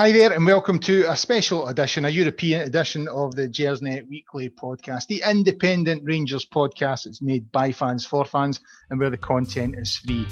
Hi there, and welcome to a special edition, a European edition of the Gersnet Weekly podcast, the independent Rangers podcast. It's made by fans for fans, and where the content is free.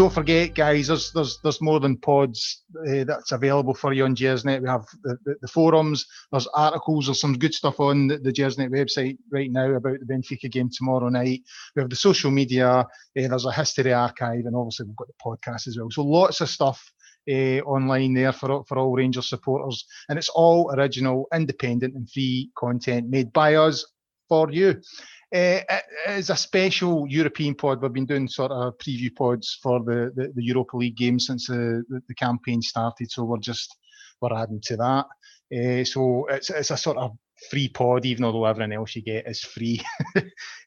Don't forget, guys, there's there's there's more than pods uh, that's available for you on Gersnet. We have the, the, the, forums, there's articles, there's some good stuff on the, the Gersnet website right now about the Benfica game tomorrow night. We have the social media, uh, there's a history archive, and obviously we've got the podcast as well. So lots of stuff uh, online there for for all Rangers supporters, and it's all original, independent, and free content made by us for you. Uh, a special European pod. We've been doing sort of preview pods for the, the, the Europa League game since the, the, the, campaign started. So we're just we're adding to that. Uh, so it's it's a sort of free pod, even though everything else you get is free. uh,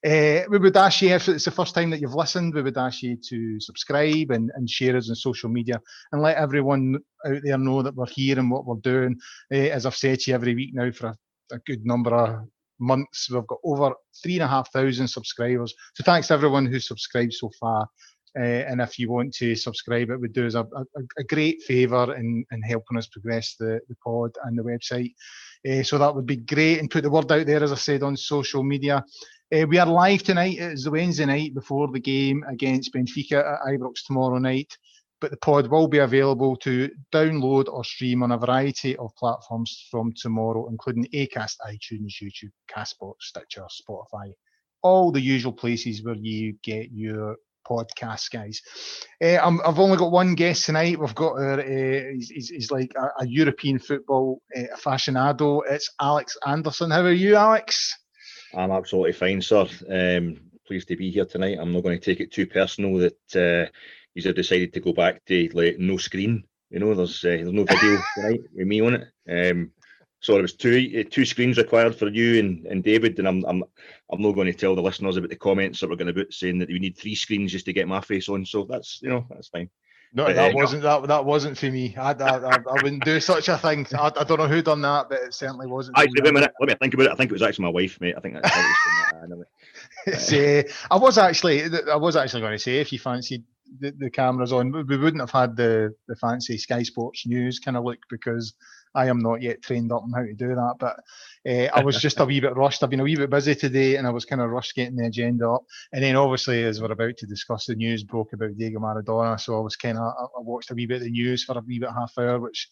we would ask you if it's the first time that you've listened, we would ask you to subscribe and, and share us on social media and let everyone out there know that we're here and what we're doing. Uh, as I've said to you every week now for a, a good number of months. We've got over three and a half thousand subscribers. So thanks everyone who's subscribed so far. Uh, and if you want to subscribe, it would do us a, a, a great favour in, in helping us progress the, the pod and the website. Uh, so that would be great. And put the word out there, as I said, on social media. Uh, we are live tonight. It's the Wednesday night before the game against Benfica at Ibrox tomorrow night but the pod will be available to download or stream on a variety of platforms from tomorrow, including Acast, iTunes, YouTube, Castbox, Stitcher, Spotify, all the usual places where you get your podcasts, guys. Uh, i have only got one guest tonight. We've got our, uh, he's, he's, he's, like a, a, European football uh, aficionado. It's Alex Anderson. How are you, Alex? I'm absolutely fine, sir. Um, pleased to be here tonight. I'm not going to take it too personal that he's decided to go back to like no screen. You know, there's uh, there's no video tonight with me on it. Um, so there was two uh, two screens required for you and, and David, and I'm I'm I'm not going to tell the listeners about the comments that we're going to put saying that we need three screens just to get my face on. So that's you know that's fine. No, but, that uh, wasn't that that wasn't for me. I, I, I, I wouldn't do such a thing. I, I, don't know who done that, but it certainly wasn't. Actually, wait a minute. Let me think about it. I think it was actually my wife, mate. I think that's. say, I was actually, I was actually going to say, if you fancied the, the cameras on. We wouldn't have had the, the fancy Sky Sports News kind of look because I am not yet trained up on how to do that. But uh, I was just a wee bit rushed. I've been a wee bit busy today and I was kind of rushed getting the agenda up. And then obviously, as we're about to discuss, the news broke about Diego Maradona. So I was kind of, I watched a wee bit of the news for a wee bit half hour, which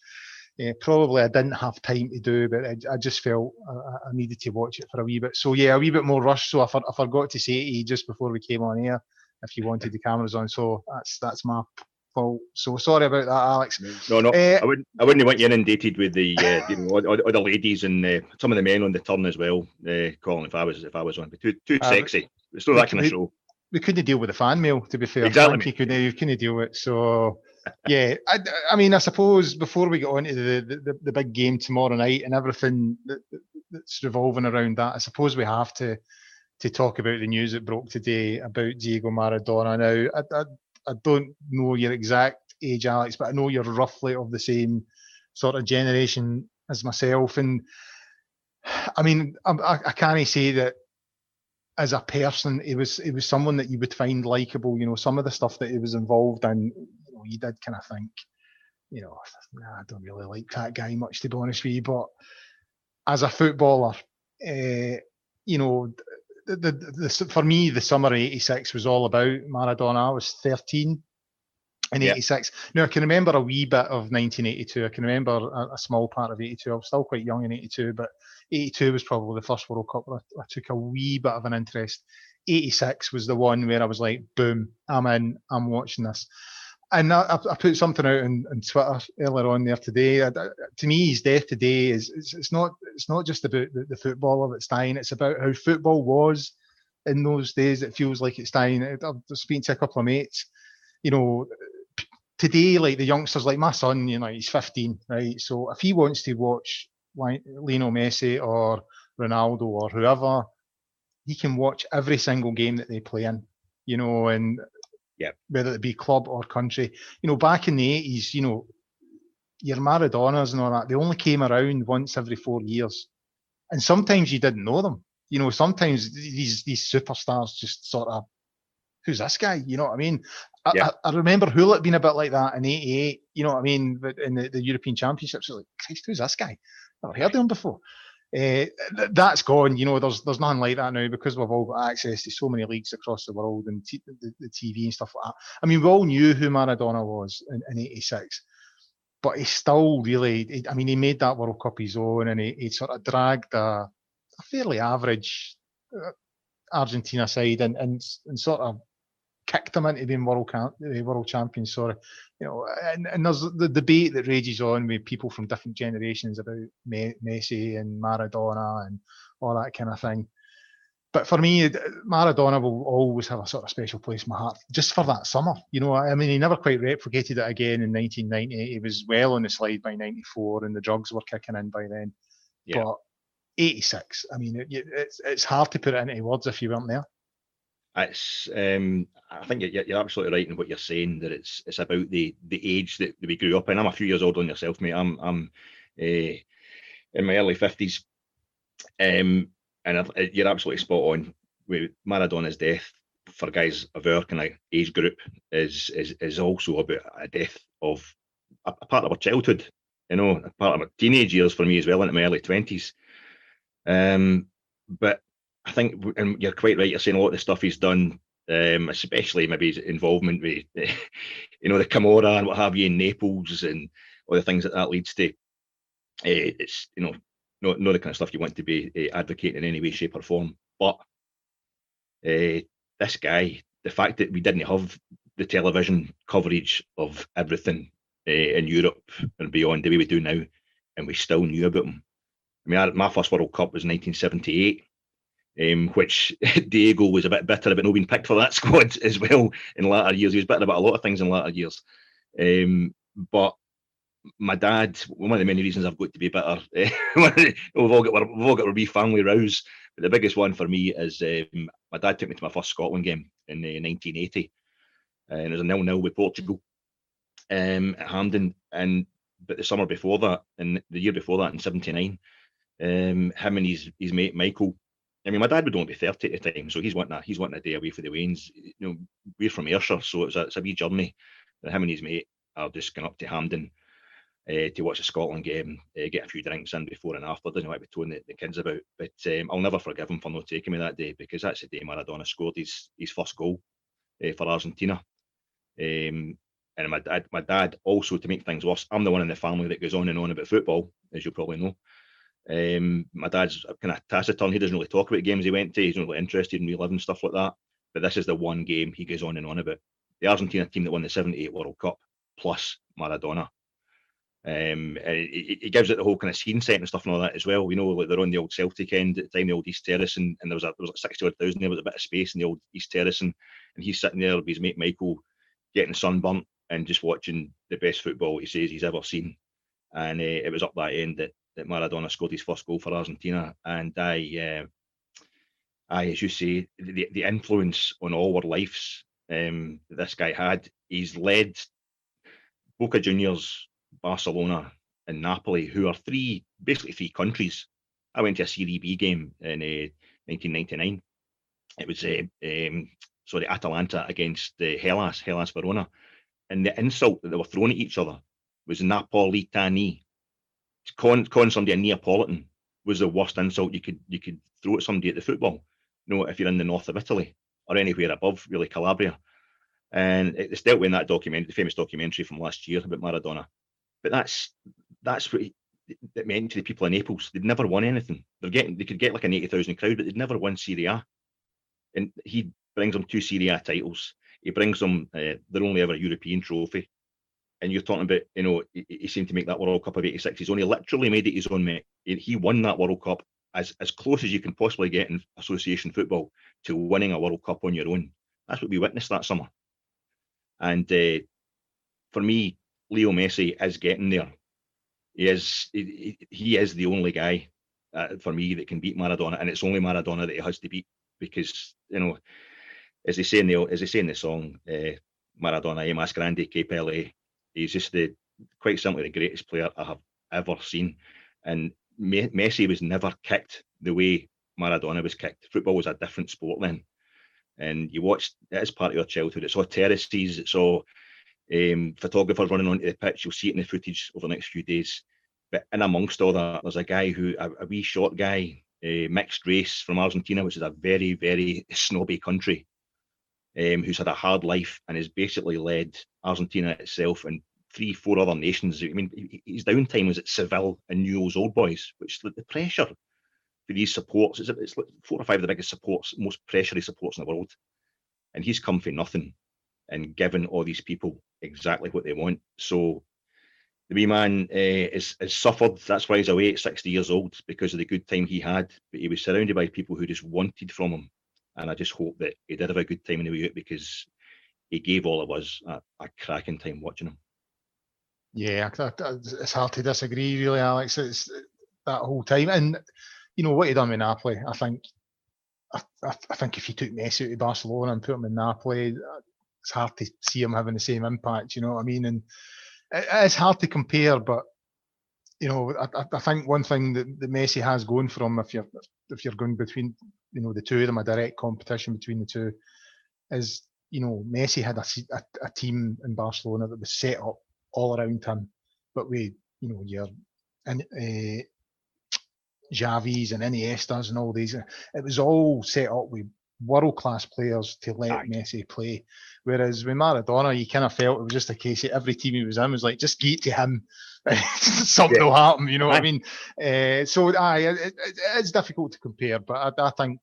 uh, probably I didn't have time to do, but I, I just felt I, I, needed to watch it for a wee bit. So yeah, a wee bit more rushed. So I, for, I forgot to say to you just before we came on air if you wanted the cameras on. So that's that's my fault. So sorry about that, Alex. No, no, uh, I wouldn't. I wouldn't want you inundated with the uh, you know, the ladies and uh, some of the men on the turn as well. Uh, calling if I was if I was on, but too too uh, sexy. It's not that kind of show. We couldn't deal with the fan mail, to be fair. Exactly. You couldn't, you couldn't deal with it. So yeah, I, I, mean, I suppose before we get on to the, the, the big game tomorrow night and everything that, that's revolving around that, I suppose we have to to talk about the news that broke today about Diego Maradona. Now, I, I, I don't know your exact age, Alex, but I know you're roughly of the same sort of generation as myself. And I mean, I, I can't say that as a person, it was it was someone that you would find likable. You know, some of the stuff that he was involved in, you, know, you did kind of think, you know, nah, I don't really like that guy much, to be honest with you. But as a footballer, uh, you know, the, the, the, for me, the summer '86 was all about Maradona. I was 13 in '86. Yeah. Now I can remember a wee bit of 1982. I can remember a, a, small part of '82. I was still quite young in '82, but '82 was probably the first World Cup where I, I took a wee bit of an interest. '86 was the one where I was like, boom, I'm in. I'm watching this and I, I, put something out on, on Twitter earlier on there today. I, to me, his death today is it's, it's not it's not just about the, the footballer that's dying. It's about how football was in those days. It feels like it's dying. I've speaking to a couple of mates. You know, today, like the youngsters, like my son, you know, he's 15, right? So if he wants to watch Lionel Messi or Ronaldo or whoever he can watch every single game that they play in, you know, and yeah, whether it be club or country. You know, back in the eighties, you know, your Maradonas and all that, they only came around once every four years. And sometimes you didn't know them. You know, sometimes these these superstars just sort of who's this guy? You know what I mean? I, yeah. I, I remember Gullit being a bit like that in '88. You know what I mean? But in the, the European Championships, like, Christ, who's this guy? I've heard of him before. Uh, th- that's gone. You know, there's there's nothing like that now because we've all got access to so many leagues across the world and t- the, the, TV and stuff like that. I mean, we all knew who Maradona was in '86, but he still really. He, I mean, he made that World Cup his own, and he, he sort of dragged a, a fairly average uh, Argentina side and, and and sort of kicked them into being world camp, world champions. Sorry, you know, and, and there's the debate that rages on with people from different generations about Messi and Maradona and all that kind of thing. But for me, Maradona will always have a sort of special place in my heart, just for that summer. You know, I mean, he never quite replicated it again in 1990. He was well on the slide by 94, and the drugs were kicking in by then. Yeah. But 86, I mean, it, it's it's hard to put it into words if you weren't there it's um, I think you're, you're, absolutely right in what you're saying that it's it's about the the age that we grew up in. I'm a few years older than yourself, mate. I'm I'm uh, in my early fifties, um, and you're absolutely spot on with Maradona's death for guys of our kind of age group is is is also about a death of a, a part of our childhood, you know, a part of my teenage years for me as well into my early twenties. Um, but I think, and you're quite right. You're saying a lot of the stuff he's done, um, especially maybe his involvement with, you know, the Camorra and what have you in Naples and all the things that that leads to. Uh, it's you know, not, not the kind of stuff you want to be uh, advocating in any way, shape, or form. But uh, this guy, the fact that we didn't have the television coverage of everything in Europe and beyond the way we do now, and we still knew about him. I mean, I, my first World Cup was 1978 um, which Diego was a bit bitter about not being picked for that squad as well in latter years. He was bitter about a lot of things in latter years. Um, but my dad, one of the many reasons I've got to be bitter, we've all got we've all got a wee family rows. But the biggest one for me is um, my dad took me to my first Scotland game in uh, 1980, and it was a nil-nil with Portugal um, at Hampden. And but the summer before that, and the year before that in '79, um, him and his his mate Michael I mean, my dad would only be 30 at the time, so he's wanting a, he's wanting a day away for the Wains. You know, we're from Ayrshire, so it's a, it's a wee journey. And him and his mate are just going up to Hampden uh, to watch a Scotland game, uh, get a few drinks in before and after. Doesn't what to telling the, the, kids about. But um, I'll never forgive him for not taking me that day because that's the day Maradona scored his his first goal uh, for Argentina. Um, and my dad, my dad also to make things worse, I'm the one in the family that goes on and on about football, as you probably know. Um, my dad's kind of taciturn. He doesn't really talk about games he went to. He's not really interested in reliving stuff like that. But this is the one game he goes on and on about. The Argentina team that won the 78 World Cup plus Maradona. Um, it, it, gives it the whole kind of scene set and stuff and all that as well. You know, like they're on the old Celtic end at the time, the old East Terrace, and, and there was a, there was like sixty thousand there was a bit of space in the old East Terrace, and, and he's sitting there with his mate Michael, getting sunburnt and just watching the best football he says he's ever seen. And uh, it was up that end that that Maradona scored his first goal for Argentina, and I, uh, I, as you say, the, the influence on all our lives um, this guy had. He's led Boca Juniors, Barcelona, and Napoli, who are three, basically three countries. I went to a Serie B game in uh, 1999. It was uh, um, sorry Atalanta against uh, Hellas, Hellas Verona, and the insult that they were throwing at each other was Napolitani, calling, calling somebody a Neapolitan was the worst insult you could you could throw at somebody at the football. You know, if you're in the north of Italy or anywhere above, really Calabria. And it's dealt with in that document, the famous documentary from last year about Maradona. But that's that's what it meant to the people in Naples. They'd never won anything. They're getting they could get like an eighty thousand crowd, but they'd never won Serie A. And he brings them two Serie A titles. He brings them uh, their only ever European trophy and you're talking about, you know, he, he, seemed to make that World Cup of '86. He's only literally made it his own, mate. He won that World Cup as as close as you can possibly get in association football to winning a World Cup on your own. That's what we witnessed that summer. And uh, for me, Leo Messi is getting there. He is he, he is the only guy uh, for me that can beat Maradona, and it's only Maradona that he has to beat because you know, as they say in the as they say in the song, uh, Maradona, e mas grande que Pele. He's just the quite simply the greatest player I have ever seen, and Messi was never kicked the way Maradona was kicked. Football was a different sport then, and you watched it as part of your childhood. It's all terraces, it's all um, photographers running onto the pitch. You'll see it in the footage over the next few days. But in amongst all that, there's a guy who, a, a wee short guy, uh, mixed race from Argentina, which is a very, very snobby country, um, who's had a hard life and has basically led Argentina itself and three, four other nations. I mean, his downtime was at Seville and Newell's Old Boys, which the, pressure for these supports, it's, it's like four or five of the biggest supports, most pressury supports in the world. And he's come for nothing and given all these people exactly what they want. So the wee man uh, is, is suffered. That's why he's away at 60 years old because of the good time he had. But he was surrounded by people who just wanted from him. And I just hope that he did have a good time in the way out because he gave all of us a, a cracking time watching him. Yeah, it's hard to disagree, really, Alex. It's that whole time, and you know what he done with Napoli. I think, I, I think if you took Messi out of Barcelona and put him in Napoli, it's hard to see him having the same impact. You know what I mean? And it, it's hard to compare, but you know, I, I think one thing that, that Messi has going for him, if you're if you're going between, you know, the two of them, a direct competition between the two, is you know, Messi had a, a, a team in Barcelona that was set up all around him, but we, you know, your and uh, Xavi's and Iniestas and all these, it was all set up with world class players to let Aye. Messi play. Whereas with Maradona, you kind of felt it was just a case of every team he was in was like, just get to him, something yeah. will happen. You know what I mean? Uh, so aye, it, it, it's difficult to compare, but I, I think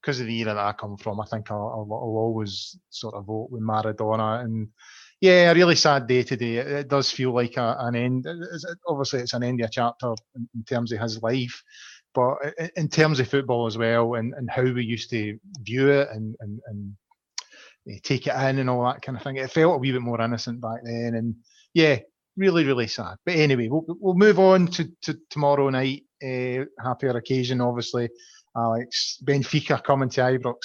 because of the era that I come from, I think I'll, I'll, I'll, always sort of vote with Maradona. And yeah, a really sad day today. It, it does feel like a, an end. It's, obviously, it's an end of a chapter in, in terms of his life. But in terms of football as well, and, and how we used to view it and, and, and eh, take it in and all that kind of thing, it felt a wee bit more innocent back then. And yeah, really, really sad. But anyway, we'll, we'll move on to, to tomorrow night. Uh, happier occasion, obviously. Alex Benfica coming to Ibrox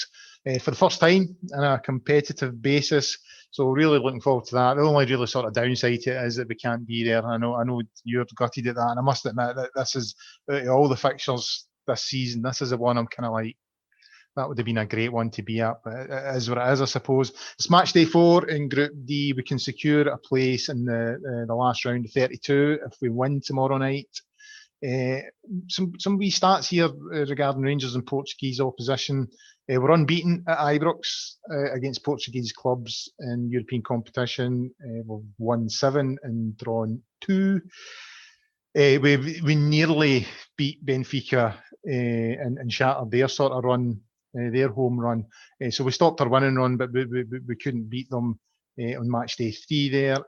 uh, for the first time on a competitive basis. So really looking forward to that. The only really sort of downside to it is that we can't be there. I know I know you're gutted at that, and I must admit that this is all the fixtures this season. This is the one I'm kind of like that would have been a great one to be at, but it is what it is, I suppose. It's match day four in Group D. We can secure a place in the uh, the last round of 32 if we win tomorrow night. Uh, some some wee stats here uh, regarding Rangers and Portuguese opposition. Uh, we're unbeaten at Ibrox against Portuguese clubs in European competition. We've won seven and drawn two. We we nearly beat Benfica and, and shattered their sort of run, their home run. so we stopped our winning run, but we, we, we couldn't beat them on match day three there.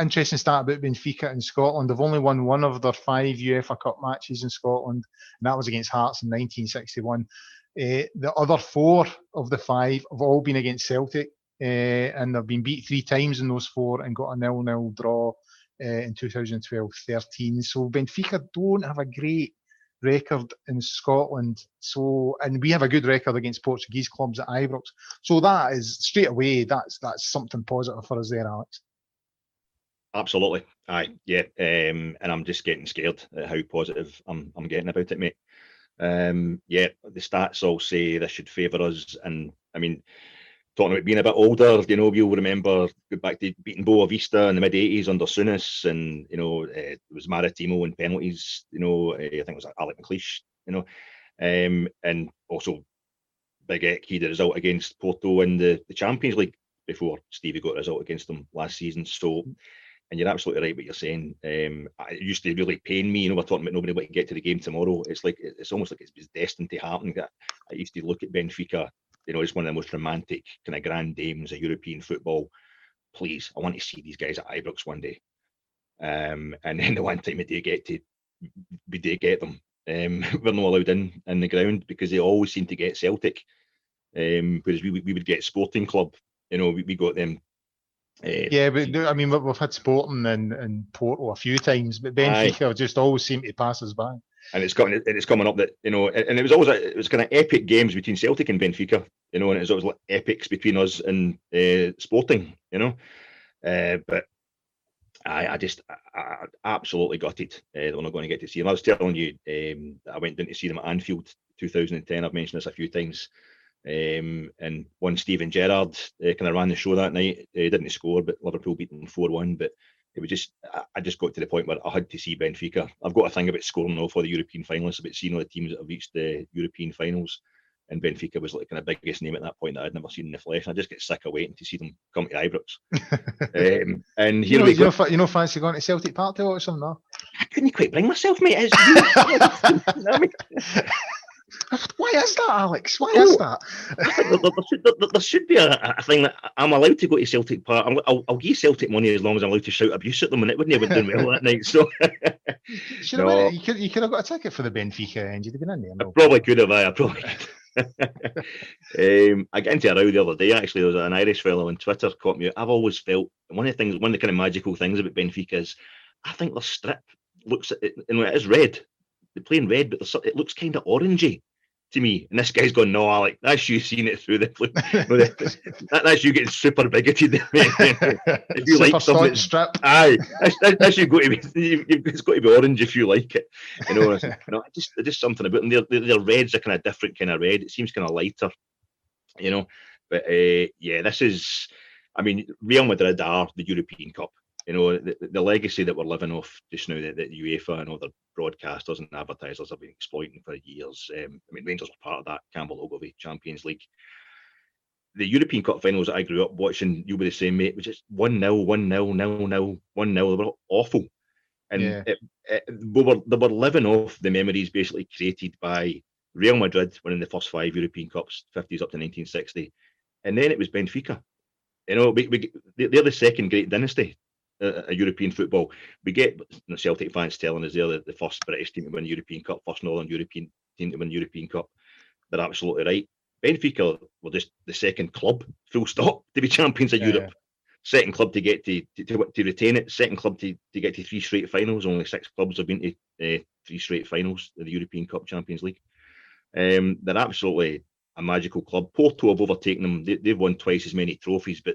Interesting stat about Benfica in Scotland. They've only won one of their five UEFA Cup matches in Scotland, and that was against Hearts in 1961. Uh, the other four of the five have all been against Celtic, uh, and they've been beat three times in those four and got a nil-nil draw uh, in 2012-13. So Benfica don't have a great record in Scotland. So, and we have a good record against Portuguese clubs at Ibrox. So that is straight away. That's that's something positive for us there, Alex. Absolutely, aye, yeah, um, and I'm just getting scared at how positive I'm I'm getting about it, mate. Um, yeah, the stats all say this should favour us. And I mean, talking about being a bit older, you know, we'll remember back to beating Boavista in the mid 80s under Souness, and you know, uh, it was Maritimo and penalties, you know, uh, I think it was Alec McLeish, you know, um, and also Big Eck, he did result against Porto in the, the Champions League before Stevie got a result against them last season. So and you're absolutely right what you're saying. Um, it used to really pain me. You know, we're talking about nobody can get to the game tomorrow. It's like it's almost like it's destined to happen. I used to look at Benfica. You know, it's one of the most romantic kind of grand dames of European football. Please, I want to see these guys at Ibrox one day. Um, and then the one time we do get to, we do get them. Um, we're not allowed in in the ground because they always seem to get Celtic. Um, whereas we, we would get Sporting Club. You know, we, we got them uh, yeah, but I mean, we've had Sporting and, and Porto a few times, but Benfica Aye. just always seem to pass us by. and it's coming, and it's coming up that you know, and, it was always a, it was kind of epic games between Celtic and Benfica, you know, and it was always like epics between us and uh, Sporting, you know, uh, but I, I just I, I absolutely gutted uh, that we're not going to get to see them. I was telling you, um, I went down to see them at Anfield 2010. I've mentioned this a few times. Um, and one Steven Gerrard uh, kind of ran the show that night. He didn't score, but Liverpool beat them 4 1. But it was just, I just got to the point where I had to see Benfica. I've got a thing about scoring now for the European finalists, about seeing all the teams that have reached the European finals. And Benfica was like kind of biggest name at that point that I'd never seen in the flesh. I just get sick of waiting to see them come to Ibrox. um, and here you know, we you know, you know, fancy going to Celtic Park to watch them, no? I couldn't quite bring myself, mate. It's you. Why is that, Alex? Why Oh. is that? There, there should, there, there should be a, a thing that I'm allowed to go to Celtic Park. I'm, I'll, I'll give Celtic money as long as I'm allowed to shout abuse at them, and it wouldn't have been doing well that night. So You, should No. went- you, could, you could have got a ticket for the Benfica and you'd have been in there. I probably could have. I, I probably um, I got into a row the other day. Actually, there was an Irish fellow on Twitter caught me. I've always felt one of the things, one of the kind of magical things about Benfica is, I think their strip looks, it, you know, it is red. They're playing red, but it looks kind of orangey to me. And this guy's going, no, Alec, that's you seeing it through the. no, that, that's you getting super bigoted. if you like something- strip. Aye, that's, that, that's you got to be. It's got to be orange if you like it. You know, you know, just just something about them. Their, their, their reds are kind of different kind of red. It seems kind of lighter. You know, but uh, yeah, this is. I mean, Real Madrid are the European Cup. You know, the, the legacy that we're living off just now, that, that UEFA and other broadcasters and advertisers have been exploiting for years. Um, I mean, Rangers were part of that Campbell Ogilvie Champions League the European Cup finals that I grew up watching, you'll be the same, mate, was just 1 0, 1 0, 0 0, 1 0. They were awful. And Yeah. it, it, we were, they were living off the memories basically created by Real Madrid winning the first five European Cups, 50s up to 1960. And then it was Benfica. You know, we, we, they're the second great dynasty uh, of European football. We get know, Celtic fans telling us they're the, the first British team to win the European Cup, first Northern European team to win the European Cup. They're absolutely right. Benfica were just the second club, full stop, to be champions of Yeah. Europe. Second club to get to, to, to, to retain it. Second club to, to get to three straight finals. Only six clubs have been to uh, three straight finals of the European Cup Champions League. Um, they're absolutely a magical club. Porto have overtaken them. They, they've won twice as many trophies, but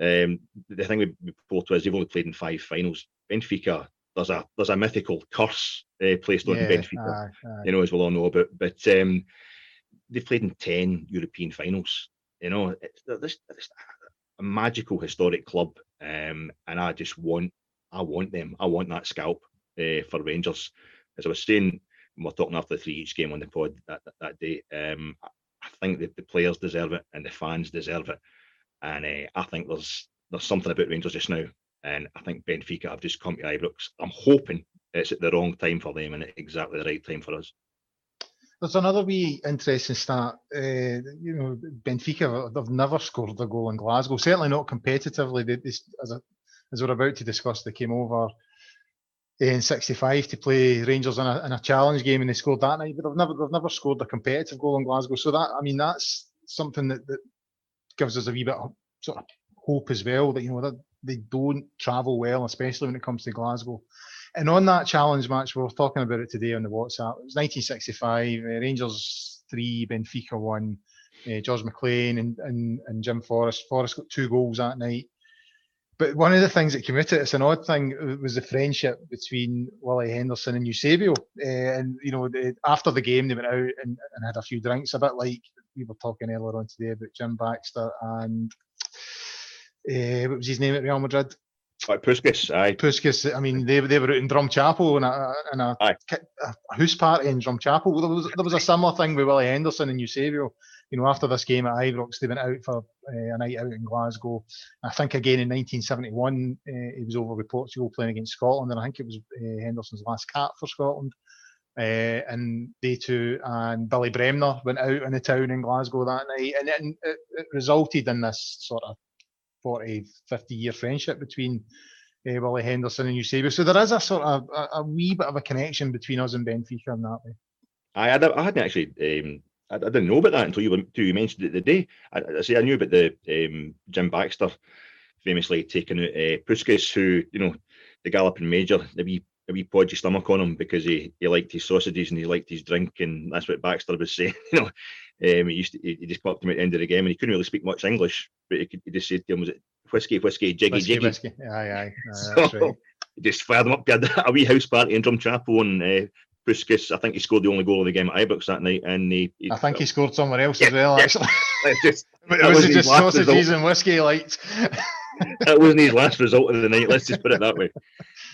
um, the thing with Porto is they've only played in five finals. Benfica, there's a there's a mythical curse uh, placed on Yeah, Benfica aye, aye. you know, as we all know about. But um, they've played in 10 European finals. You know, it's, they're just a magical historic club. Um, and I just want, I want them. I want that scalp uh, for Rangers. As I was saying, we're talking after the three each game on the pod that, that, that day, um, I I think that the players deserve it and the fans deserve it. And uh, I think there's there's something about Rangers just now. And I think Benfica have just come to Ibrox. I'm hoping it's at the wrong time for them and exactly the right time for us. There's another wee interesting stat. Uh, you know, Benfica they've never scored a goal in Glasgow. Certainly not competitively. They, they, as, a, as we're about to discuss, they came over in '65 to play Rangers in a, in a challenge game, and they scored that night. But they've never they've never scored a competitive goal in Glasgow. So that I mean that's something that, that gives us a wee bit of sort of hope as well. That you know that they don't travel well, especially when it comes to Glasgow. And on that challenge match, we were talking about it today on the WhatsApp. It was 1965, uh, Rangers three, Benfica one. Uh, George McLean and, and and Jim Forrest. Forrest got two goals that night. But one of the things that it, it's an odd thing, uh, was the friendship between Willie Henderson and Eusebio. Uh, and you know, after the game, they went out and, and had a few drinks, a bit like we were talking earlier on today about Jim Baxter and uh, what was his name at Real Madrid? Like Puskas, aye. Puskas, I mean, they, they were out in Drumchapel in a, in a, a house party in Drumchapel. There was, there was a similar thing with Willie Henderson and Eusebio. You know, after this game at Ibrox, they went out for uh, a night out in Glasgow. I think again in 1971, uh, he was over with Portugal playing against Scotland, and I think it was uh, Henderson's last cap for Scotland. Uh, and they two and Billy Bremner went out in the town in Glasgow that night, and it, it resulted in this sort of 40, 50 year friendship between uh, Willie Henderson and Eusebio. So there is a sort of a, a wee bit of a connection between us and Benfica in that way. I had I hadn't actually um, I, I didn't know about that until you until you mentioned it today. I, I say I knew about the um, Jim Baxter famously taking out uh, Puskas, who you know the Galloping Major, the wee a wee podgy stomach on him because he, he liked his sausages and he liked his drink, and that's what Baxter was saying. you know, um, he used to, he, just popped him at the end of the game, and he couldn't really speak much English, but he, could, he just said to him, "Was it whiskey, whiskey, jiggy, whiskey, jiggy?" Whiskey. Aye, aye. aye so, right. He just fired him up. He had a wee house party in Drumchapel, and uh, Puskas, I think he scored the only goal of the game at Ibrox that night, and he, he I think he scored somewhere else yeah, as well. Yeah. Actually, just, it was it just sausages and whiskey lights. That wasn't his last result of the night. Let's just put it that way.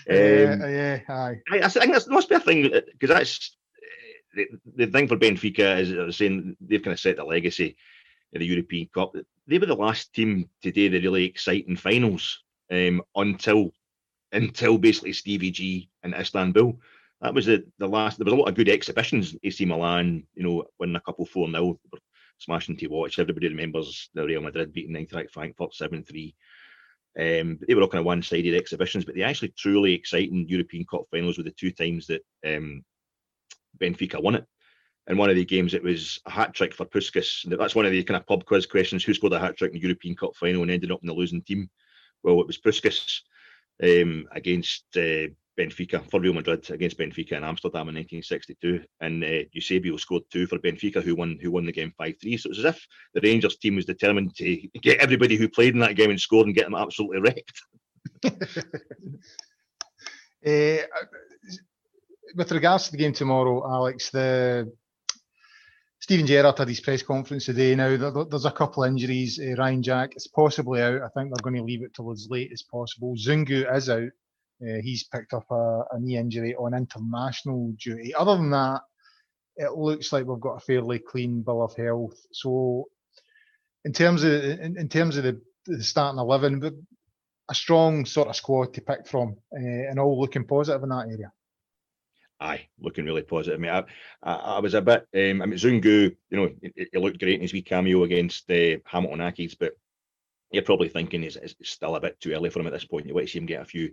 Um, yeah, yeah, aye. I, I think that must be a thing because that's the, the thing for Benfica is I was saying they've kind of set the legacy in the European Cup. They were the last team to do the really exciting finals um, until until basically Stevie G and Istanbul. That was the, the last. There was a lot of good exhibitions. AC Milan, you know, winning a couple four 0 smashing to watch. Everybody remembers the Real Madrid beating Eintracht Frankfurt seven three. Um, they were all kind of one-sided exhibitions, but the actually truly exciting European Cup finals were the two times that um, Benfica won it. In one of the games, it was a hat trick for Puskas. That's one of the kind of pub quiz questions: who scored a hat trick in the European Cup final and ended up in the losing team? Well, it was Puskas um, against uh, Benfica for Real Madrid against Benfica in Amsterdam in 1962, and uh, Eusebio scored two for Benfica, who won who won the game five three. So it's as if the Rangers team was determined to get everybody who played in that game and scored and get them absolutely wrecked. uh, with regards to the game tomorrow, Alex, the Steven Gerrard had his press conference today. Now there's a couple injuries. Uh, Ryan Jack is possibly out. I think they're going to leave it till as late as possible. Zungu is out. Uh, he's picked up a, a, knee injury on international duty. Other than that, it looks like we've got a fairly clean bill of health. So, in terms of in, in terms of the, the starting eleven, but a strong sort of squad to pick from, uh, and all looking positive in that area. Aye, looking really positive. I mean, I, I, I was a bit. Um, I mean, Zungu, you know, he, he looked great in his wee cameo against uh, Hamilton Accies, but you're probably thinking it's, it's still a bit too early for him at this point. You want to see him get a few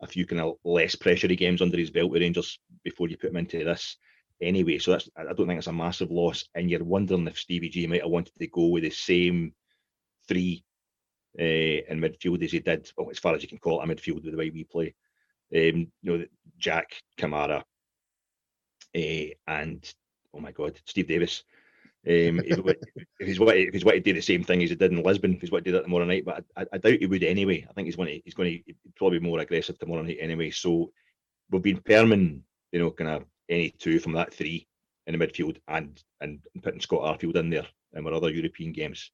a few kind of less pressurey games under his belt with Rangers before you put him into this anyway. So that's I don't think it's a massive loss. And you're wondering if Stevie G might have wanted to go with the same three uh, in midfield as he did, well, as far as you can call it a midfield with the way we play. Um, you know, Jack Kamara uh, and oh my God, Steve Davis. Um, if, he's what if he's what to do the same thing as he did in Lisbon, if he's what to do that tomorrow night, but I, I, doubt he would anyway. I think he's going to he's going to probably be more aggressive tomorrow night anyway. So we've been permanent, you know, kind of any two from that three in the midfield and and putting Scott Arfield in there in our other European games,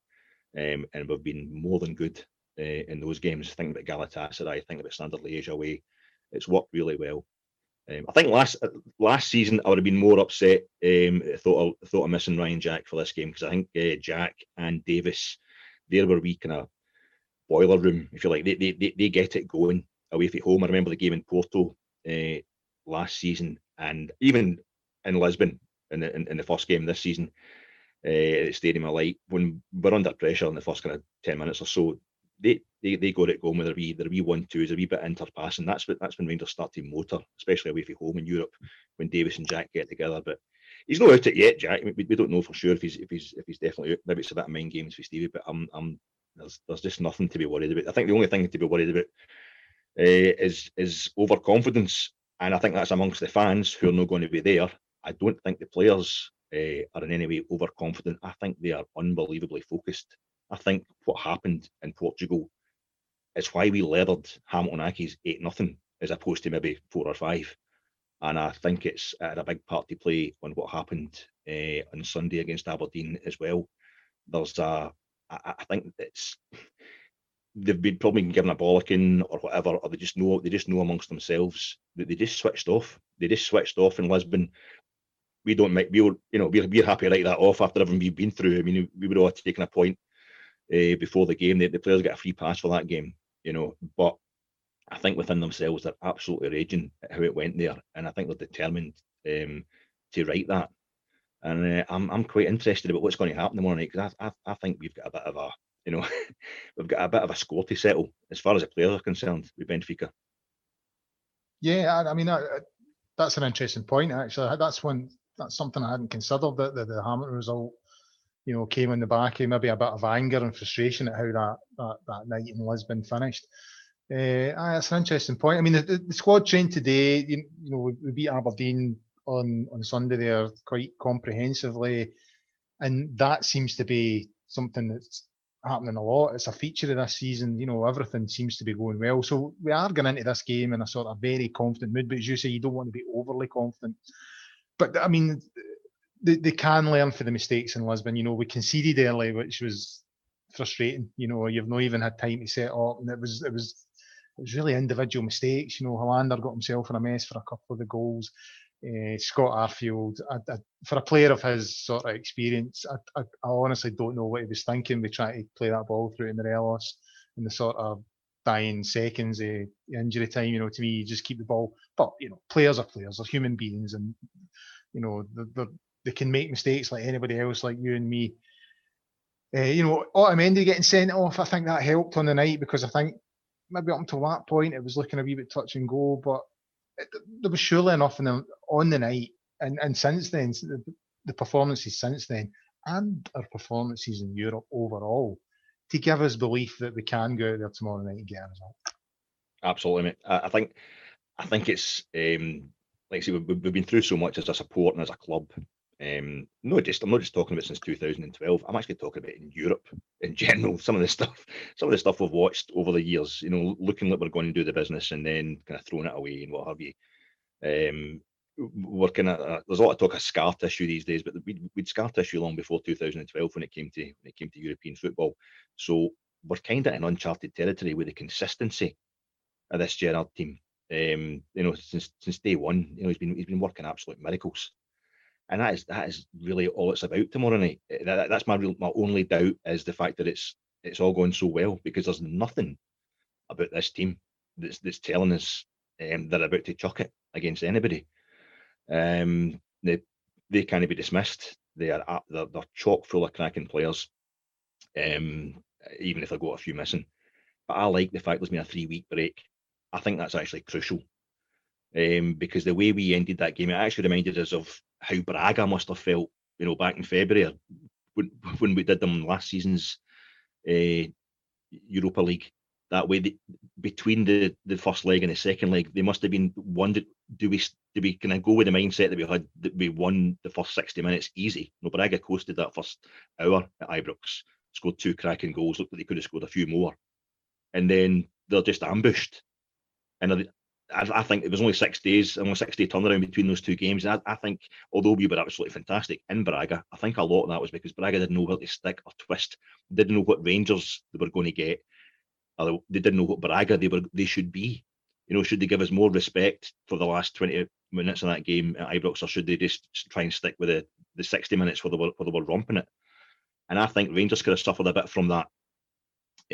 um, and we've been more than good uh, in those games. Think about Galatasaray, think about Standard Liège away. It's worked really well. Um, I think last uh, last season I would have been more upset. Um, thought I thought missing Ryan Jack for this game because I think uh, Jack and Davis, there were we kind of boiler room, if you like. They, they they get it going away from home. I remember the game in Porto uh, last season, and even in Lisbon in the in, in the first game this season uh, at Stadium of Light when we're under pressure in the first kind of ten minutes or so they they, they got it going with their wee their wee one twos, a wee bit interpass, and That's what that's when Rangers start to motor, especially away from home in Europe when Davis and Jack get together. But he's not out it yet, Jack. We, we don't know for sure if he's if he's if he's definitely out. Maybe it's a bit of mind games for Stevie, but I'm I'm there's there's just nothing to be worried about. I think the only thing to be worried about uh, is is overconfidence, and I think that's amongst the fans who are not going to be there. I don't think the players uh, are in any way overconfident. I think they are unbelievably focused. I think what happened in Portugal is why we leathered Hamilton Accies 8 nothing as opposed to maybe four or five. And I think it's had a big part to play on what happened uh, on Sunday against Aberdeen as well. There's a, I, I think it's they've been probably been given a bollocking or whatever, or they just know they just know amongst themselves that they just switched off. They just switched off in Lisbon. We don't make we were you know we're, we're happy to write that off after everything we've been through. I mean we would all taken a point uh, before the game. The, the players get a free pass for that game, you know. But I think within themselves, they're absolutely raging at how it went there, and I think they're determined um, to write that. And uh, I'm I'm quite interested about what's going to happen tomorrow night because I, I I think we've got a bit of a you know we've got a bit of a score to settle as far as the players are concerned with Benfica. Yeah, I, I mean that's an interesting point actually. That's one that's something I hadn't considered that the, the Hamilton result you know, came in the back of maybe a bit of anger and frustration at how that, that, that night in Lisbon finished. Uh, that's an interesting point. I mean, the, the squad trained today. You, you know, we, we, beat Aberdeen on on Sunday there quite comprehensively, and that seems to be something that's happening a lot. It's a feature of this season. You know, everything seems to be going well. So we are going into this game in a sort of very confident mood. But as you say, you don't want to be overly confident. But I mean, they, they can learn from the mistakes in Lisbon. You know, we conceded early, which was frustrating. You know, you've not even had time to set up, and it was it was it was really individual mistakes. You know, Helander got himself in a mess for a couple of the goals. Uh, Scott Arfield, I, I, for a player of his sort of experience, I, I, honestly don't know what he was thinking We trying to play that ball through to Morelos in the sort of dying seconds of injury time. You know, to me, you just keep the ball. But you know, players are players, they're human beings, and you know, they're, they can make mistakes like anybody else, like you and me. Uh, you know, Otamendi getting sent off, I think that helped on the night because I think maybe up until that point it was looking a wee bit touch and go, but it, there was surely enough in the, on the night, and and since then, the, the performances since then, and our performances in Europe overall, to give us belief that we can go out there tomorrow night and get a result. Absolutely, mate. I, think I think it's um, like I say, we've, we've been through so much as a support and as a club um, no, just I'm not just talking about since 2012. I'm actually talking about in Europe in general. Some of the stuff, some of the stuff we've watched over the years. You know, looking like we're going to do the business and then kind of throwing it away and what have you. Um, working uh, there's a lot of talk of scar tissue these days, but we'd, we'd scar tissue long before 2012 when it came to when it came to European football. So we're kind of in uncharted territory with the consistency of this Gerrard team. Um, you know, since since day one, you know, he's been he's been working absolute miracles and that is that is really all it's about tomorrow night. Eh, that, that's my real my only doubt is the fact that it's it's all going so well because there's nothing about this team that's that's telling us um, they're about to chuck it against anybody. Um, they they can't be dismissed. They are they're, they're chock full of cracking players. Um, even if they got a few missing, but I like the fact there's been a three week break. I think that's actually crucial um, because the way we ended that game, it actually reminded us of how Braga must have felt, you know, back in February when, when we did them last season's uh, Europa League. That way, the, between the, the first leg and the second leg, they must have been wondered: do we do we kind of go with the mindset that we had that we won the first sixty minutes easy? No, Braga coasted that first hour at Ibrox, scored two cracking goals. Looked like they could have scored a few more, and then they're just ambushed. And I, I, think it was only six days, only six day turnaround between those two games. I, I, think, although we were absolutely fantastic in Braga, I think a lot of that was because Braga didn't know where to stick or twist, didn't know what Rangers they were going to get, or they didn't know what Braga they were they should be. You know, should they give us more respect for the last twenty minutes of that game at Ibrox, or should they just try and stick with the the sixty minutes where they were where they were romping it? And I think Rangers could have suffered a bit from that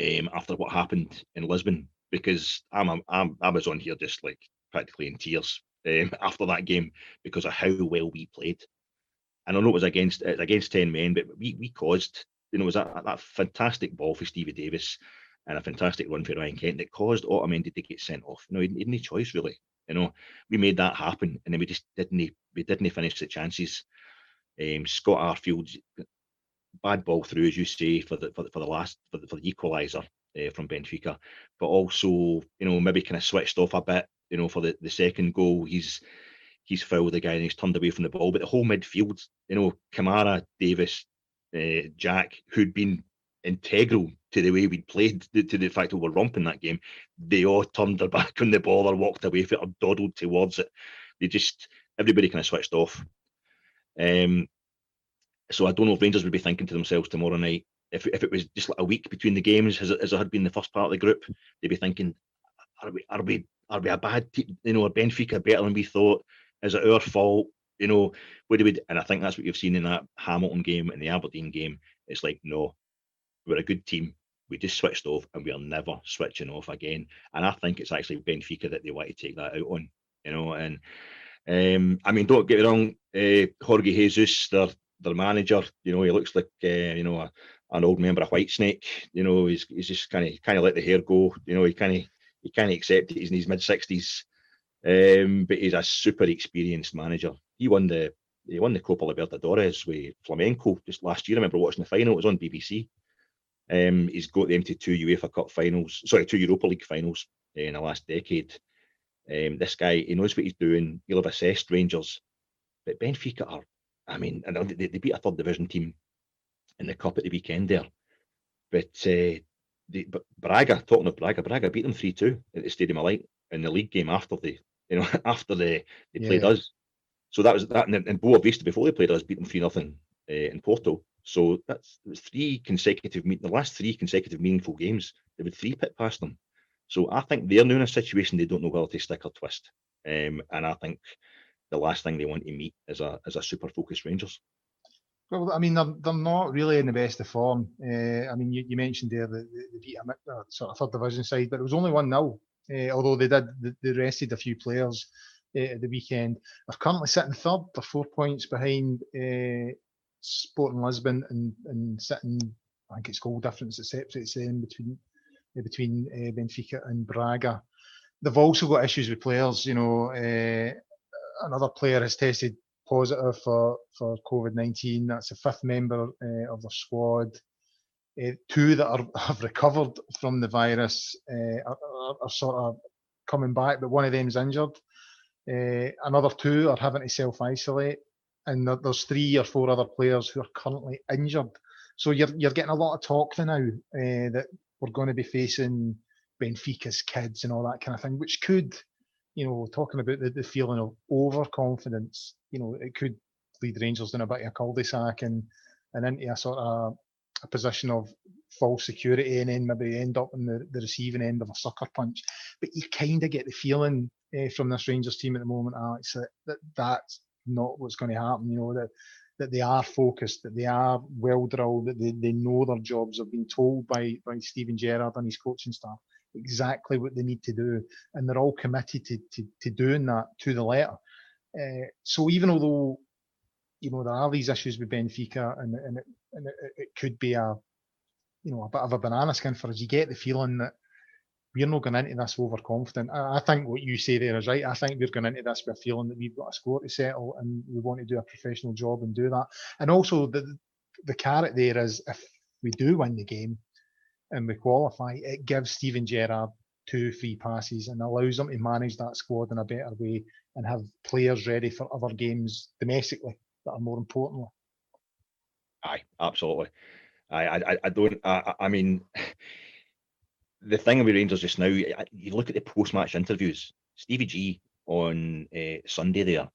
um, after what happened in Lisbon because I'm, I'm I was on here just like practically in tears um, after that game because of how well we played. And I know it was against it against ten men, but we we caused you know it was that, that fantastic ball for Stevie Davis and a fantastic run for Ryan Kent that caused Otamendi to get sent off. You know, he, had no choice really. You know, we made that happen, and then we just didn't we didn't finish the chances. Um, Scott Arfield, bad ball through as you say for the for the, for the last for the, for the equaliser uh, from Benfica, but also you know maybe kind of switched off a bit. You know for the, the second goal, he's he's fouled the guy and he's turned away from the ball. But the whole midfield, you know, Kamara, Davis, uh, Jack, who'd been integral to the way we'd played, to the fact that we were romping that game, they all turned their back on the ball or walked away from it or dawdled towards it. They just everybody kind of switched off. Um, so I don't know if Rangers would be thinking to themselves tomorrow night, if, if it was just like a week between the games, as as it had been the first part of the group, they'd be thinking, are we are we are we a bad team? You know, are Benfica better than we thought? Is it our fault? You know, what do we? And I think that's what you've seen in that Hamilton game and the Aberdeen game. It's like, no, we're a good team. We just switched off, and we are never switching off again. And I think it's actually Benfica that they want to take that out on. You know, and um, I mean, don't get me wrong, uh, Jorge Jesus, their their manager, you know, he looks like uh, you know a, an old member of Whitesnake. You know, he's he's just kind of kind of let the hair go. You know, he kind of he kind of accepted he's in his mid sixties, um, but he's a super experienced manager. He won the he won the Copa Libertadores with Flamengo just last year. I remember watching the final. It was on BBC. Um, he's got them to two UEFA Cup finals, sorry, two Europa League finals in the last decade. Um, this guy, he knows what he's doing. He'll have assessed Rangers, but Benfica are, I mean, they, they beat a third division team in the cup at the weekend there, but uh, they, but Braga, talking of Braga, Braga beat them three two at the Stadium of Light in the league game after the, you know, after the they played yeah. us. So that was that, and, and Boavista before they played us beat them three nothing uh, in Porto. So that's three consecutive meet the last three consecutive meaningful games. They would three pit past them. So I think they're now in a situation they don't know whether to stick or twist. Um, and I think the last thing they want to meet is a is a super focused Rangers. Well, I mean, they're, they're not really in the best of form. Uh, I mean, you, you mentioned there the, uh, sort of third division side, but it was only 1 0, uh, although they did, they rested a few players uh, at the weekend. They're currently sitting third, they're four points behind Sporting Lisbon and, and sitting, I think it's goal difference that separates them between between Benfica and Braga. They've also got issues with players. You know, another player has tested positive for for COVID nineteen. That's the fifth member uh, of the squad. Uh, two that are, have recovered from the virus uh, are, are, sort of coming back, but one of them is injured. another two are having to self isolate, and there's three or four other players who are currently injured. So you're you're getting a lot of talk now that we're going to be facing Benfica's kids and all that kind of thing, which could, you know, talking about the, the feeling of overconfidence, you know, it could lead Rangers in a bit of a cul-de-sac and and into a sort of a position of false security and then maybe end up in the, the receiving end of a sucker punch. But you kind of get the feeling uh, from this Rangers team at the moment, Alex, that, that that's not what's going to happen. You know that that they are focused, that they are well drilled, that they, they know their jobs, have been told by, by Steven Gerrard and his coaching staff exactly what they need to do, and they're all committed to, to, to doing that to the letter. Uh, so even although you know there are these issues with Benfica, and and, it, and it, it could be a you know a bit of a banana skin for us, you get the feeling that we're not going into this overconfident. I, think what you say there is right. I think we're going into this with a feeling that we've got a score to settle and we want to do a professional job and do that. And also the the carrot there is if we do win the game and we qualify, it gives Steven Gerrard two free passes and allows them to manage that squad in a better way and have players ready for other games domestically that are more important. Aye, absolutely. I I, I don't. I, I mean the thing with Rangers just now, you look at the post-match interviews. Stevie G on uh, Sunday there,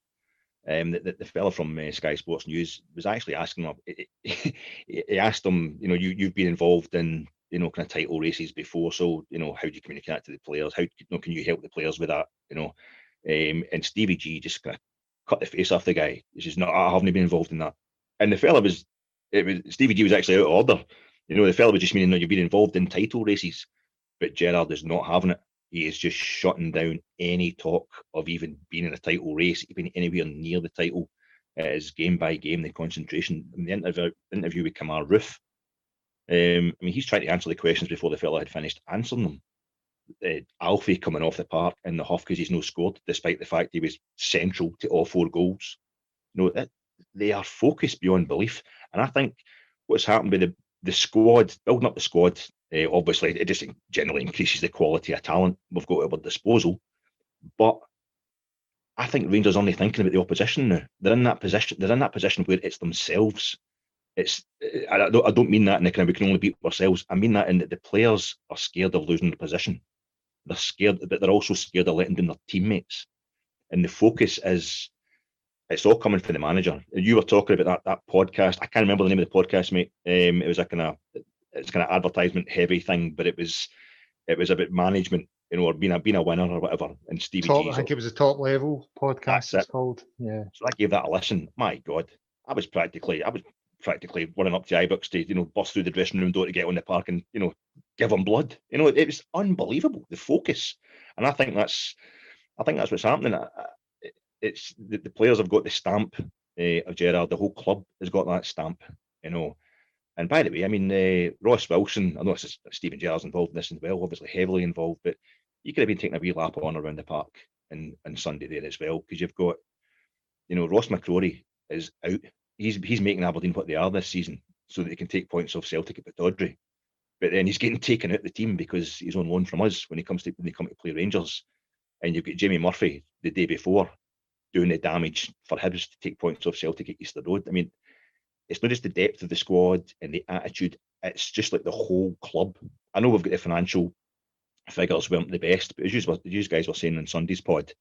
um, the, the, fella from uh, Sky Sports News was actually asking him. He asked him, you know, you you've been involved in you know kind of title races before, so you know how do you communicate to the players? How you know, can you help the players with that? You know, um, and Stevie G just kind of cut the face off the guy. He's just not. I haven't been involved in that. And the fella was, it was Stevie G was actually out of order. You know, the fella was just meaning that you've been involved in title races but Gerrard is not having it. He is just shutting down any talk of even being in a title race, even anywhere near the title. It is game by game the concentration. In the interview, interview with Kemar Roofe, um, I mean, he's trying to answer the questions before the fella had finished answering them. Uh, Alfie coming off the park in the huff because he's no scored, despite the fact he was central to all four goals. You know, they are focused beyond belief. And I think what's happened with the, the squad, building up the squad, uh, obviously, it just generally increases the quality of talent we've got at our disposal. But I think Rangers are only thinking about the opposition now. They're in that position. They're in that position where it's themselves. It's. I don't, I don't mean that in the kind of we can only beat ourselves. I mean that in that the players are scared of losing the position. They're scared, but they're also scared of letting down their teammates. And the focus is, it's all coming from the manager. You were talking about that that podcast. I can't remember the name of the podcast, mate. Um, it was a kind of it's kind of advertisement heavy thing, but it was it was about management, you know, or being a being a winner or whatever. And Stevie top. I think it was a top level podcast. It's it. called. Yeah. So I gave that a listen. My God, I was practically I was practically running up to Ibrox to you know bust through the dressing room door to get on the park and you know give them blood. You know, it, it was unbelievable the focus, and I think that's I think that's what's happening. It's the, the players have got the stamp uh, of Gerrard. The whole club has got that stamp. You know, and by the way, I mean uh, Ross Wilson. I know this is Steven Gerrard's involved in this as well, obviously heavily involved, but you could have been taking a wee lap on around the park and on Sunday there as well, because you've got, you know, Ross McCrorie is out. He's he's making Aberdeen what they are this season, so that they can take points off Celtic at Pittodrie. but then he's getting taken out of the team because he's on loan from us when he comes to when they come to play Rangers, and you've got Jamie Murphy the day before doing the damage for Hibs to take points off Celtic at Easter Road. I mean, it's not just the depth of the squad and the attitude; it's just like the whole club. I know we've got the financial figures weren't the best, but as you, you guys were saying in Sunday's pod,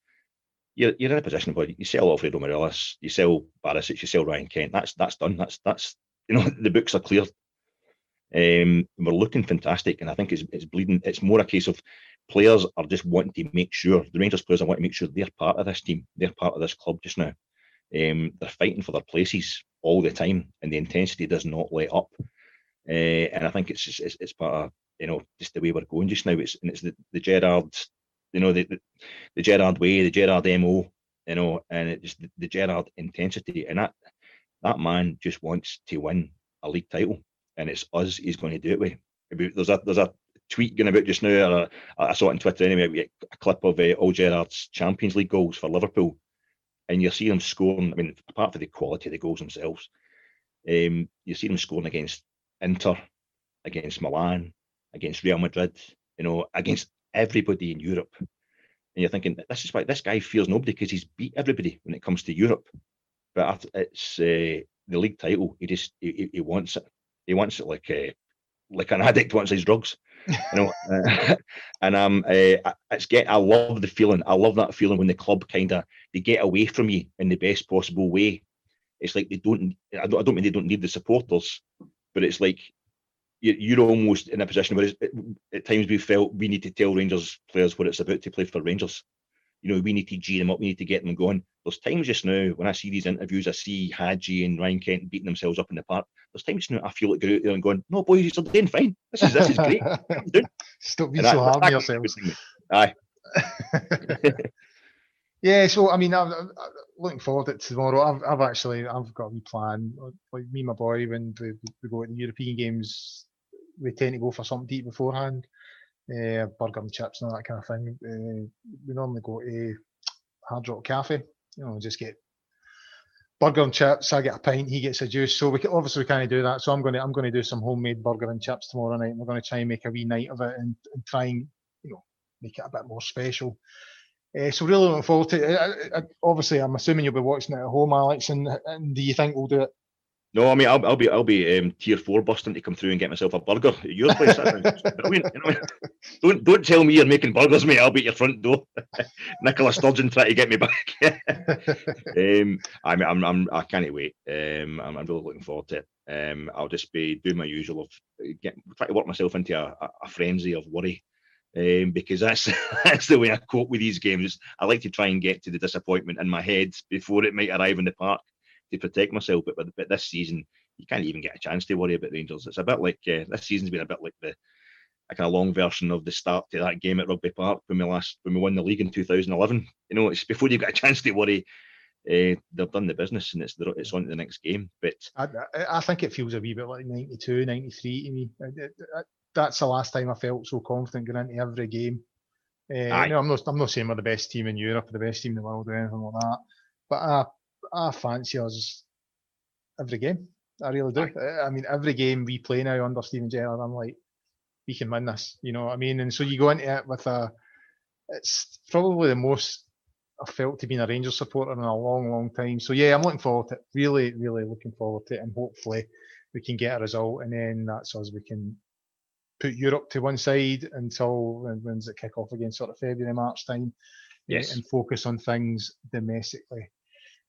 you're, you're in a position where you sell Alfredo Morelos, you sell Barisic, you sell Ryan Kent. That's that's done. That's that's you know the books are clear. Um, we're looking fantastic, and I think it's it's bleeding. It's more a case of players are just wanting to make sure the Rangers players are wanting to make sure they're part of this team, they're part of this club just now. Um, they're fighting for their places all the time, and the intensity does not let up. Uh, and I think it's just it's, it's part of you know just the way we're going just now. It's and it's the, the Gerrard, you know the, the, the Gerrard way, the Gerrard mo, you know, and it's just the, the Gerrard intensity, and that that man just wants to win a league title, and it's us he's going to do it with. There's a there's a tweet going about just now, or I saw it on Twitter anyway, a clip of uh, all Gerrard's Champions League goals for Liverpool, and you see him scoring. I mean, apart from the quality of the goals themselves, um, you see him scoring against Inter, against Milan, against Real Madrid, you know, against everybody in Europe. And you're thinking, this is why this guy fears nobody because he's beat everybody when it comes to Europe. But it's uh, the league title. He just he, he wants it. He wants it like uh, like an addict wants his drugs. you know, uh, and um, uh, it's get. I love the feeling. I love that feeling when the club kind of they get away from you in the best possible way. It's like they don't. I don't, I don't mean they don't need the supporters, but it's like you're almost in a position where at times we felt we need to tell Rangers players what it's about to play for Rangers. You know, we need to G them up, we need to get them going. There's times just now when I see these interviews, I see Hagi and Ryan Kent beating themselves up in the park. There's times now I feel like going out there and going, "No, boys, you're doing fine. This is this is great. Stop being so hard on yourselves." Aye. yeah, so I mean, I'm, I'm, looking forward to tomorrow. I've, I've actually I've got a wee plan. Like me and my boy, when we, we go to the European games, we tend to go for something deep beforehand, uh, burger and chips and all that kind of thing. Uh, we normally go to Hard Rock Cafe, you know, just get burger and chips. I get a pint, he gets a juice. So we can, obviously we can't do that. So I'm going to I'm going to do some homemade burger and chips tomorrow night. We're going to try and make a wee night of it and, and try and you know make it a bit more special. Uh, so really looking forward to it. I, I, obviously, I'm assuming you'll be watching it at home, Alex. And, and do you think we'll do it no, I mean I'll, I'll be I'll be um, tier four busting to come through and get myself a burger at your place. brilliant. You know? Don't don't tell me you're making burgers, mate. I'll be at your front door. Nicola Sturgeon trying to get me back. um, I mean I'm, I'm I can't wait. Um, I'm, I'm really looking forward to it. Um, I'll just be doing my usual of uh, get try to work myself into a, a, a frenzy of worry. Um, because that's that's the way I cope with these games. I like to try and get to the disappointment in my head before it might arrive in the park to protect myself. But, but this season, you can't even get a chance to worry about Rangers. It's a bit like uh, this season's been a bit like the a kind of long version of the start to that game at Rugby Park when we last when we won the league in 2011. You know, it's before you get a chance to worry. Uh, they've done the business and it's it's on to the next game. But I, I think it feels a wee bit like 92, 93 to me. That's the last time I felt so confident going into every game. Uh, you know, I'm not I'm not saying we're the best team in Europe or the best team in the world or anything like that, but I I fancy us every game. I really do. I mean, every game we play now under Steven Gerrard, I'm like, we can win this. You know what I mean? And so you go into it with a, it's probably the most I've felt to be a Rangers supporter in a long, long time. So yeah, I'm looking forward to it. Really, really looking forward to it, and hopefully we can get a result, and then that's us. We can put Europe to one side until when, when's it kick off again, sort of February, March time, eh, yes. and focus on things domestically.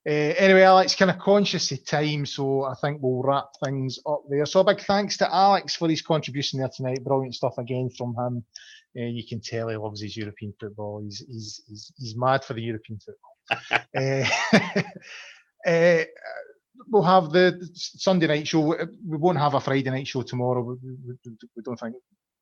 Uh, anyway, Alex, kind of conscious of time, so I think we'll wrap things up there. So a big thanks to Alex for his contribution there tonight. Brilliant stuff again from him. Uh, you can tell he loves his European football. He's he's he's, he's mad for the European football. uh, we'll have the Sunday night show. We won't have a Friday night show tomorrow. We, we, we don't think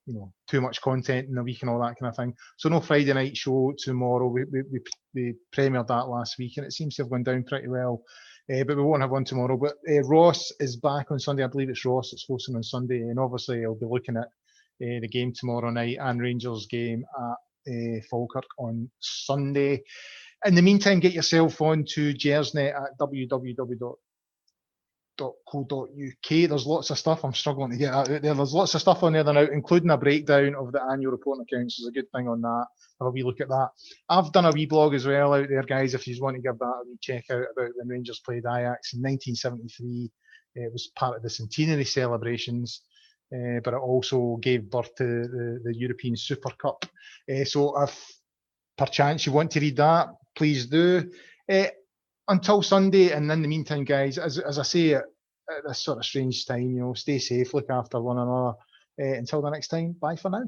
you know too much content in a week and all that kind of thing. So no Friday night show tomorrow. We we, we, we premiered that last week and it seems to have gone down pretty well. Uh, but we won't have one tomorrow. But uh, Ross is back on Sunday. I believe it's Ross that's hosting on Sunday, and obviously I'll be looking at uh, the game tomorrow night and Rangers game at Falkirk on Sunday. In the meantime, get yourself on to Gersnet at www .co.uk. There's lots of stuff. I'm struggling to get out there. There's lots of stuff on there now, including a breakdown of the annual reporting accounts. There's a good thing on that. Have a wee look at that. I've done a wee blog as well out there, guys. If you want to give that a wee check out about when Rangers played Ajax in 1973, it was part of the centenary celebrations. Uh, but it also gave birth to the, the European Super Cup. Uh, so if perchance you want to read that, please do. Uh, until Sunday, and in the meantime, guys, as, as I say at, this sort of strange time, you know, stay safe, look after one another. Eh, until the next time, bye for now.